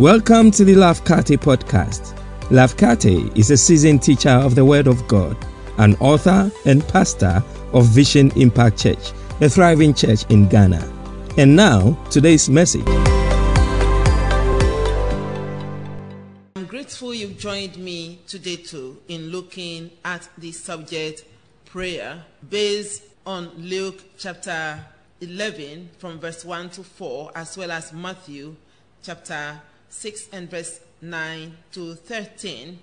Welcome to the Lafkate podcast. Lafkate is a seasoned teacher of the Word of God, an author and pastor of Vision Impact Church, a thriving church in Ghana. And now, today's message. I'm grateful you've joined me today too in looking at the subject prayer based on Luke chapter 11 from verse 1 to 4 as well as Matthew chapter 6 and verse 9 to 13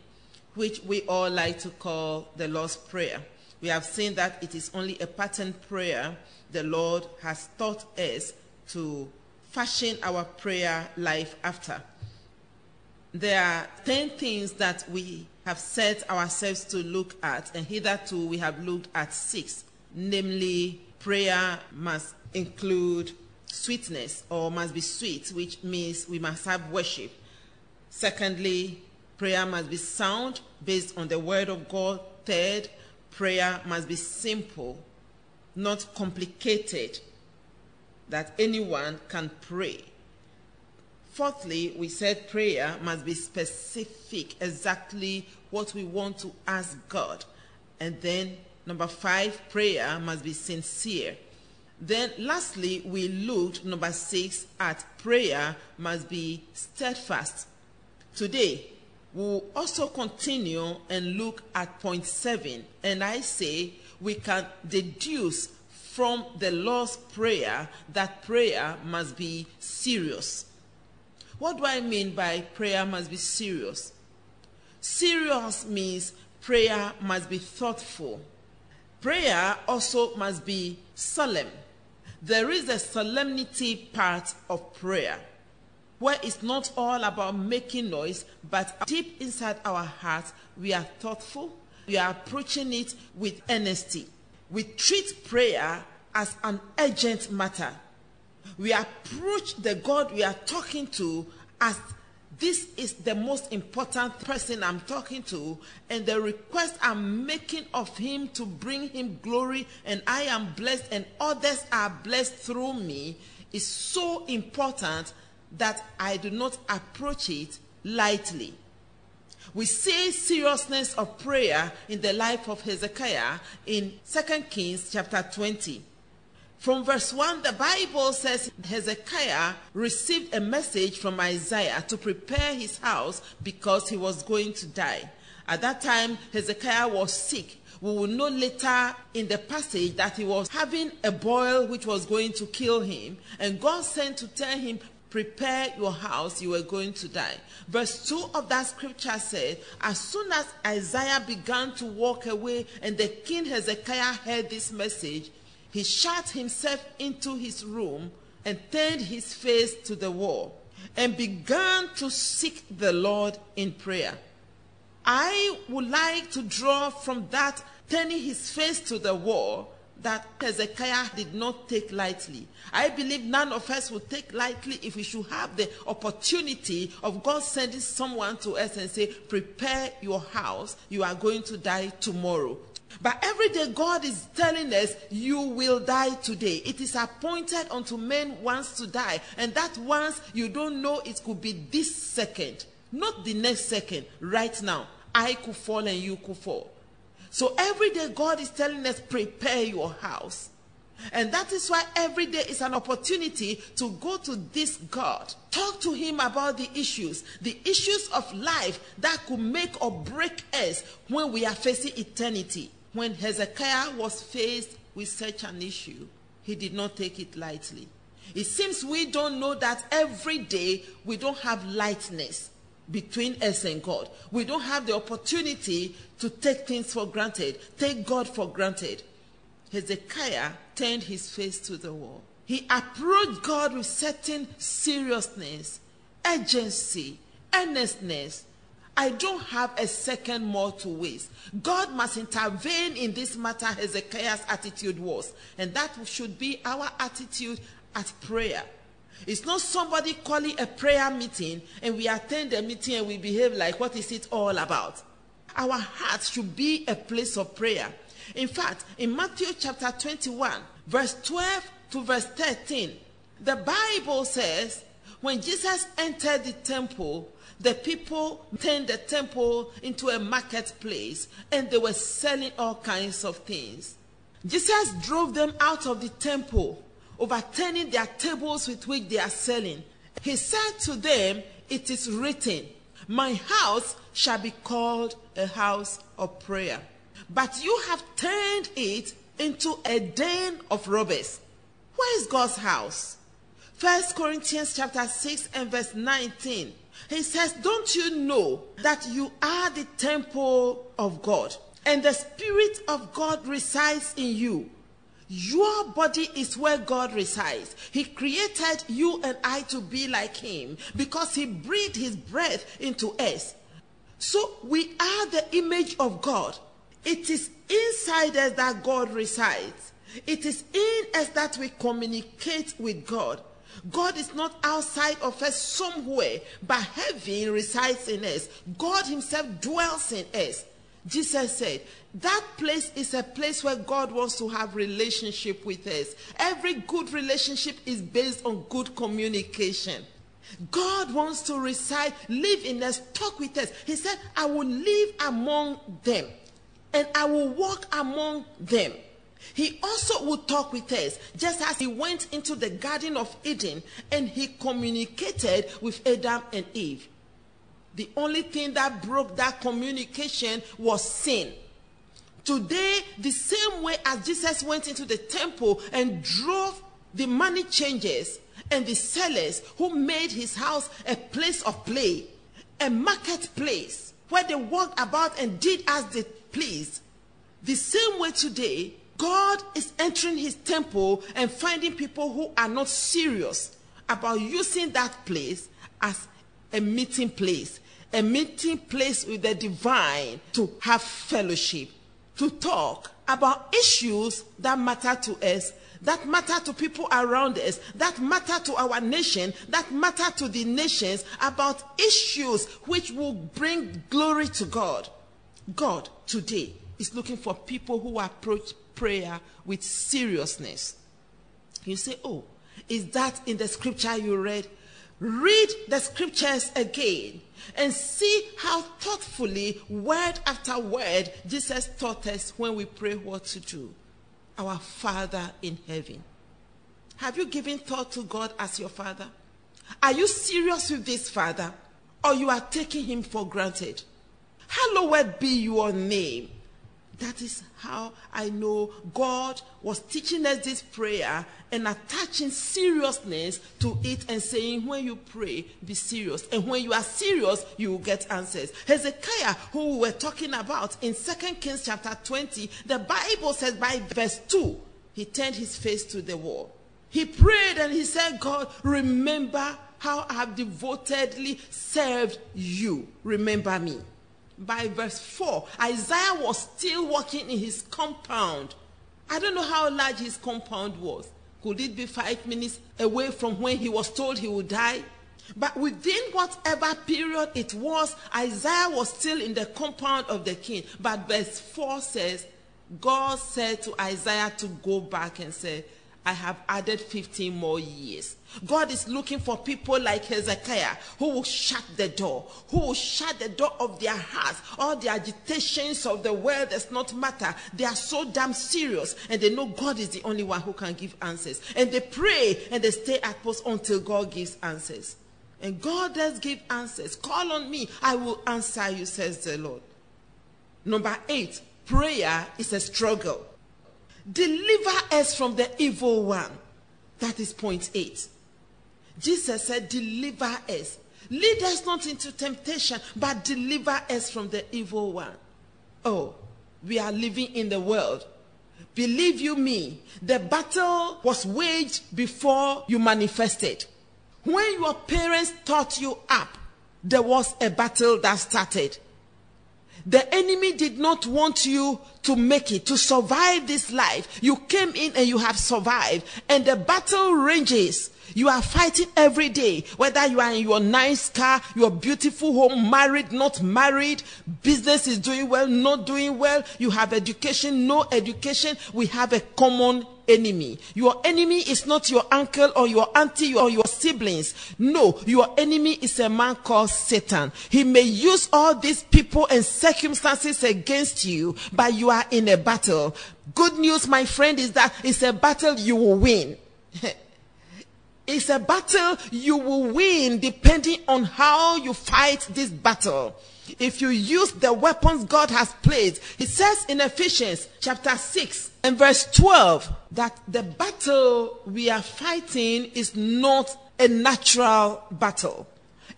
which we all like to call the Lord's Prayer. We have seen that it is only a pattern prayer the Lord has taught us to fashion our prayer life after. There are 10 things that we have set ourselves to look at, and hitherto we have looked at six. Namely, prayer must include sweetness or must be sweet, which means we must have worship. Secondly, prayer must be sound based on the word of God. Third, prayer must be simple, not complicated, that anyone can pray. Fourthly, we said prayer must be specific, exactly what we want to ask God. And then, number five, prayer must be sincere. Then, lastly, we looked, number six, at prayer must be steadfast. Today, we'll also continue and look at point seven. And I say we can deduce from the Lord's Prayer that prayer must be serious. What do I mean by prayer must be serious? Serious means prayer must be thoughtful. Prayer also must be solemn. There is a solemnity part of prayer where it's not all about making noise, but deep inside our hearts, we are thoughtful. We are approaching it with earnesty. We treat prayer as an urgent matter. We approach the God we are talking to as this is the most important person I'm talking to, and the request I'm making of him to bring him glory, and I am blessed, and others are blessed through me, is so important that I do not approach it lightly. We see seriousness of prayer in the life of Hezekiah in 2 Kings chapter 20. From verse 1, the Bible says Hezekiah received a message from Isaiah to prepare his house because he was going to die. At that time, Hezekiah was sick. We will know later in the passage that he was having a boil which was going to kill him. And God sent to tell him, prepare your house, you are going to die. Verse 2 of that scripture said, As soon as Isaiah began to walk away and the king Hezekiah heard this message, he shut himself into his room and turned his face to the wall and began to seek the Lord in prayer. I would like to draw from that turning his face to the wall that Hezekiah did not take lightly. I believe none of us would take lightly if we should have the opportunity of God sending someone to us and say, Prepare your house, you are going to die tomorrow. But every day God is telling us, You will die today. It is appointed unto men once to die. And that once you don't know it could be this second, not the next second, right now. I could fall and you could fall. So every day God is telling us, prepare your house. And that is why every day is an opportunity to go to this God. Talk to him about the issues, the issues of life that could make or break us when we are facing eternity. When Hezekiah was faced with such an issue, he did not take it lightly. It seems we don't know that every day we don't have lightness between us and God. We don't have the opportunity to take things for granted, take God for granted. Hezekiah turned his face to the wall. He approached God with certain seriousness, urgency, earnestness. I don't have a second more to waste. God must intervene in this matter, Hezekiah's attitude was. And that should be our attitude at prayer. It's not somebody calling a prayer meeting and we attend the meeting and we behave like what is it all about. Our heart should be a place of prayer. In fact, in Matthew chapter 21, verse 12 to verse 13, the Bible says, When Jesus entered the temple, the people turned the temple into a marketplace and they were selling all kinds of things. Jesus drove them out of the temple, overturning their tables with which they are selling. He said to them, It is written, My house shall be called a house of prayer. But you have turned it into a den of robbers. Where is God's house? First Corinthians chapter 6 and verse 19. He says, Don't you know that you are the temple of God and the Spirit of God resides in you? Your body is where God resides. He created you and I to be like Him because He breathed His breath into us. So we are the image of God. It is inside us that God resides. It is in us that we communicate with God. God is not outside of us somewhere, but heaven resides in us. God Himself dwells in us. Jesus said, that place is a place where God wants to have relationship with us. Every good relationship is based on good communication. God wants to reside, live in us, talk with us. He said, I will live among them and I will walk among them. He also would talk with us, just as he went into the Garden of Eden and he communicated with Adam and Eve. The only thing that broke that communication was sin. Today, the same way as Jesus went into the temple and drove the money changers and the sellers who made his house a place of play, a marketplace where they walked about and did as they pleased. The same way today, God is entering his temple and finding people who are not serious about using that place as a meeting place, a meeting place with the divine to have fellowship, to talk about issues that matter to us, that matter to people around us, that matter to our nation, that matter to the nations, about issues which will bring glory to God. God today is looking for people who approach prayer with seriousness. You say, Oh, is that in the scripture you read? Read the scriptures again and see how thoughtfully, word after word, Jesus taught us when we pray what to do. Our Father in heaven. Have you given thought to God as your Father? Are you serious with this Father? Or you are taking him for granted? Hallowed be your name. That is how I know God was teaching us this prayer and attaching seriousness to it and saying, when you pray, be serious. And when you are serious, you will get answers. Hezekiah, who we were talking about in 2 Kings chapter 20, the Bible says by verse 2, he turned his face to the wall. He prayed and he said, God, remember how I have devotedly served you. Remember me by verse 4, Isaiah was still working in his compound. I don't know how large his compound was. Could it be five minutes away from when he was told he would die? But within whatever period it was, Isaiah was still in the compound of the king. But verse 4 says, God said to Isaiah to go back and say, I have added 15 more years. God is looking for people like Hezekiah who will shut the door, who will shut the door of their hearts. All the agitations of the world does not matter. They are so damn serious and they know God is the only one who can give answers. And they pray and they stay at post until God gives answers. And God does give answers. Call on me, I will answer you, says the Lord. Number eight, prayer is a struggle. Deliver us from the evil one. That is point eight. Jesus said, Deliver us. Lead us not into temptation, but deliver us from the evil one. Oh, we are living in the world. Believe you me, the battle was waged before you manifested. When your parents taught you up, there was a battle that started. The enemy did not want you to make it, to survive this life. You came in and you have survived. And the battle ranges. You are fighting every day, whether you are in your nice car, your beautiful home, married, not married, business is doing well, not doing well, you have education, no education. We have a common enemy. Your enemy is not your uncle or your auntie or your siblings. No, your enemy is a man called Satan. He may use all these people and circumstances against you, but you are in a battle. Good news, my friend, is that it's a battle you will win. it's a battle you will win depending on how you fight this battle if you use the weapons God has placed. He says in Ephesians chapter 6 and verse 12 that the battle we are fighting is not a natural battle,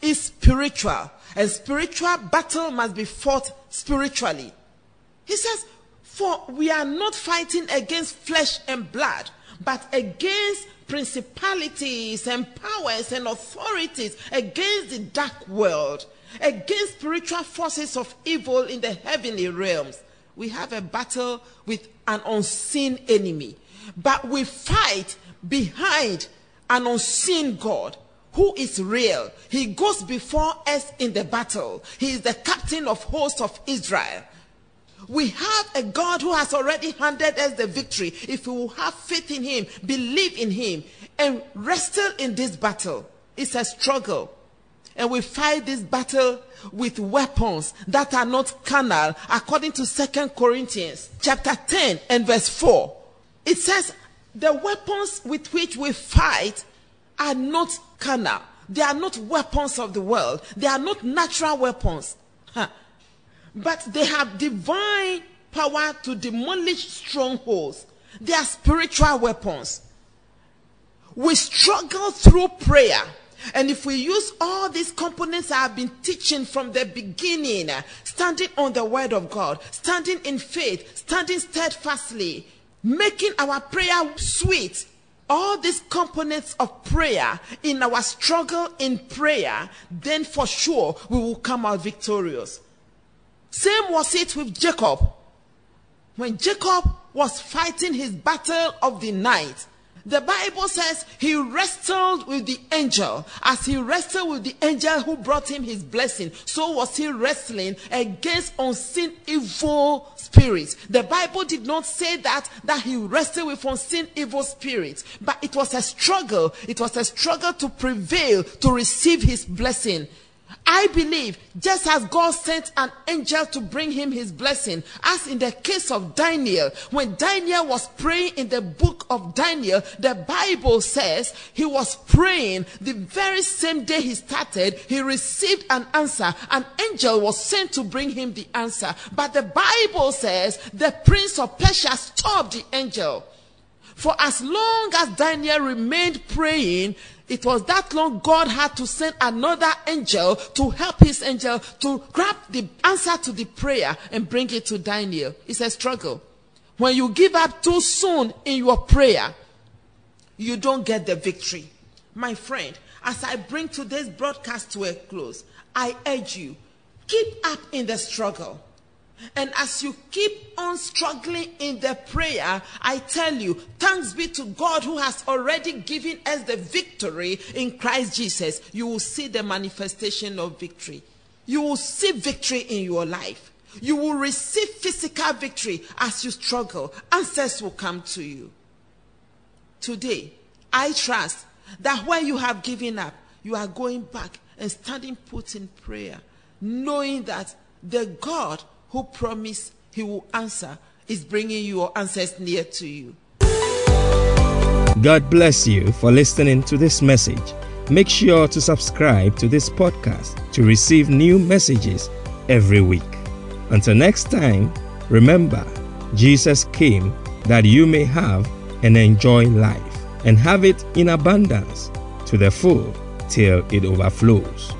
it's spiritual. And spiritual battle must be fought spiritually. He says, For we are not fighting against flesh and blood, but against principalities and powers and authorities, against the dark world against spiritual forces of evil in the heavenly realms. We have a battle with an unseen enemy, but we fight behind an unseen God who is real. He goes before us in the battle. He is the captain of hosts of Israel. We have a God who has already handed us the victory. If we will have faith in Him, believe in Him, and wrestle in this battle, it's a struggle. And we fight this battle with weapons that are not carnal, according to Second Corinthians chapter 10 and verse 4. It says, the weapons with which we fight are not carnal. They are not weapons of the world. They are not natural weapons. Huh. But they have divine power to demolish strongholds. They are spiritual weapons. We struggle through prayer and if we use all these components I have been teaching from the beginning, standing on the word of God, standing in faith, standing steadfastly, making our prayer sweet, all these components of prayer in our struggle in prayer, then for sure we will come out victorious. Same was it with Jacob. When Jacob was fighting his battle of the night, the Bible says he wrestled with the angel. As he wrestled with the angel who brought him his blessing, so was he wrestling against unseen evil spirits. The Bible did not say that, that he wrestled with unseen evil spirits, but it was a struggle. It was a struggle to prevail, to receive his blessing. I believe just as God sent an angel to bring him his blessing, as in the case of Daniel, when Daniel was praying in the book of Daniel, the Bible says he was praying the very same day he started, he received an answer. An angel was sent to bring him the answer. But the Bible says the prince of Persia stopped the angel. For as long as Daniel remained praying, it was that long God had to send another angel to help his angel to grab the answer to the prayer and bring it to Daniel. It's a struggle. When you give up too soon in your prayer, you don't get the victory. My friend, as I bring today's broadcast to a close, I urge you, keep up in the struggle. And as you keep on struggling in the prayer, I tell you, thanks be to God who has already given us the victory in Christ Jesus. You will see the manifestation of victory. You will see victory in your life. You will receive physical victory as you struggle. Answers will come to you. Today, I trust that when you have given up, you are going back and standing put in prayer, knowing that the God who promised he will answer is bringing your answers near to you. God bless you for listening to this message. Make sure to subscribe to this podcast to receive new messages every week. Until next time, remember, Jesus came that you may have and enjoy life and have it in abundance to the full till it overflows.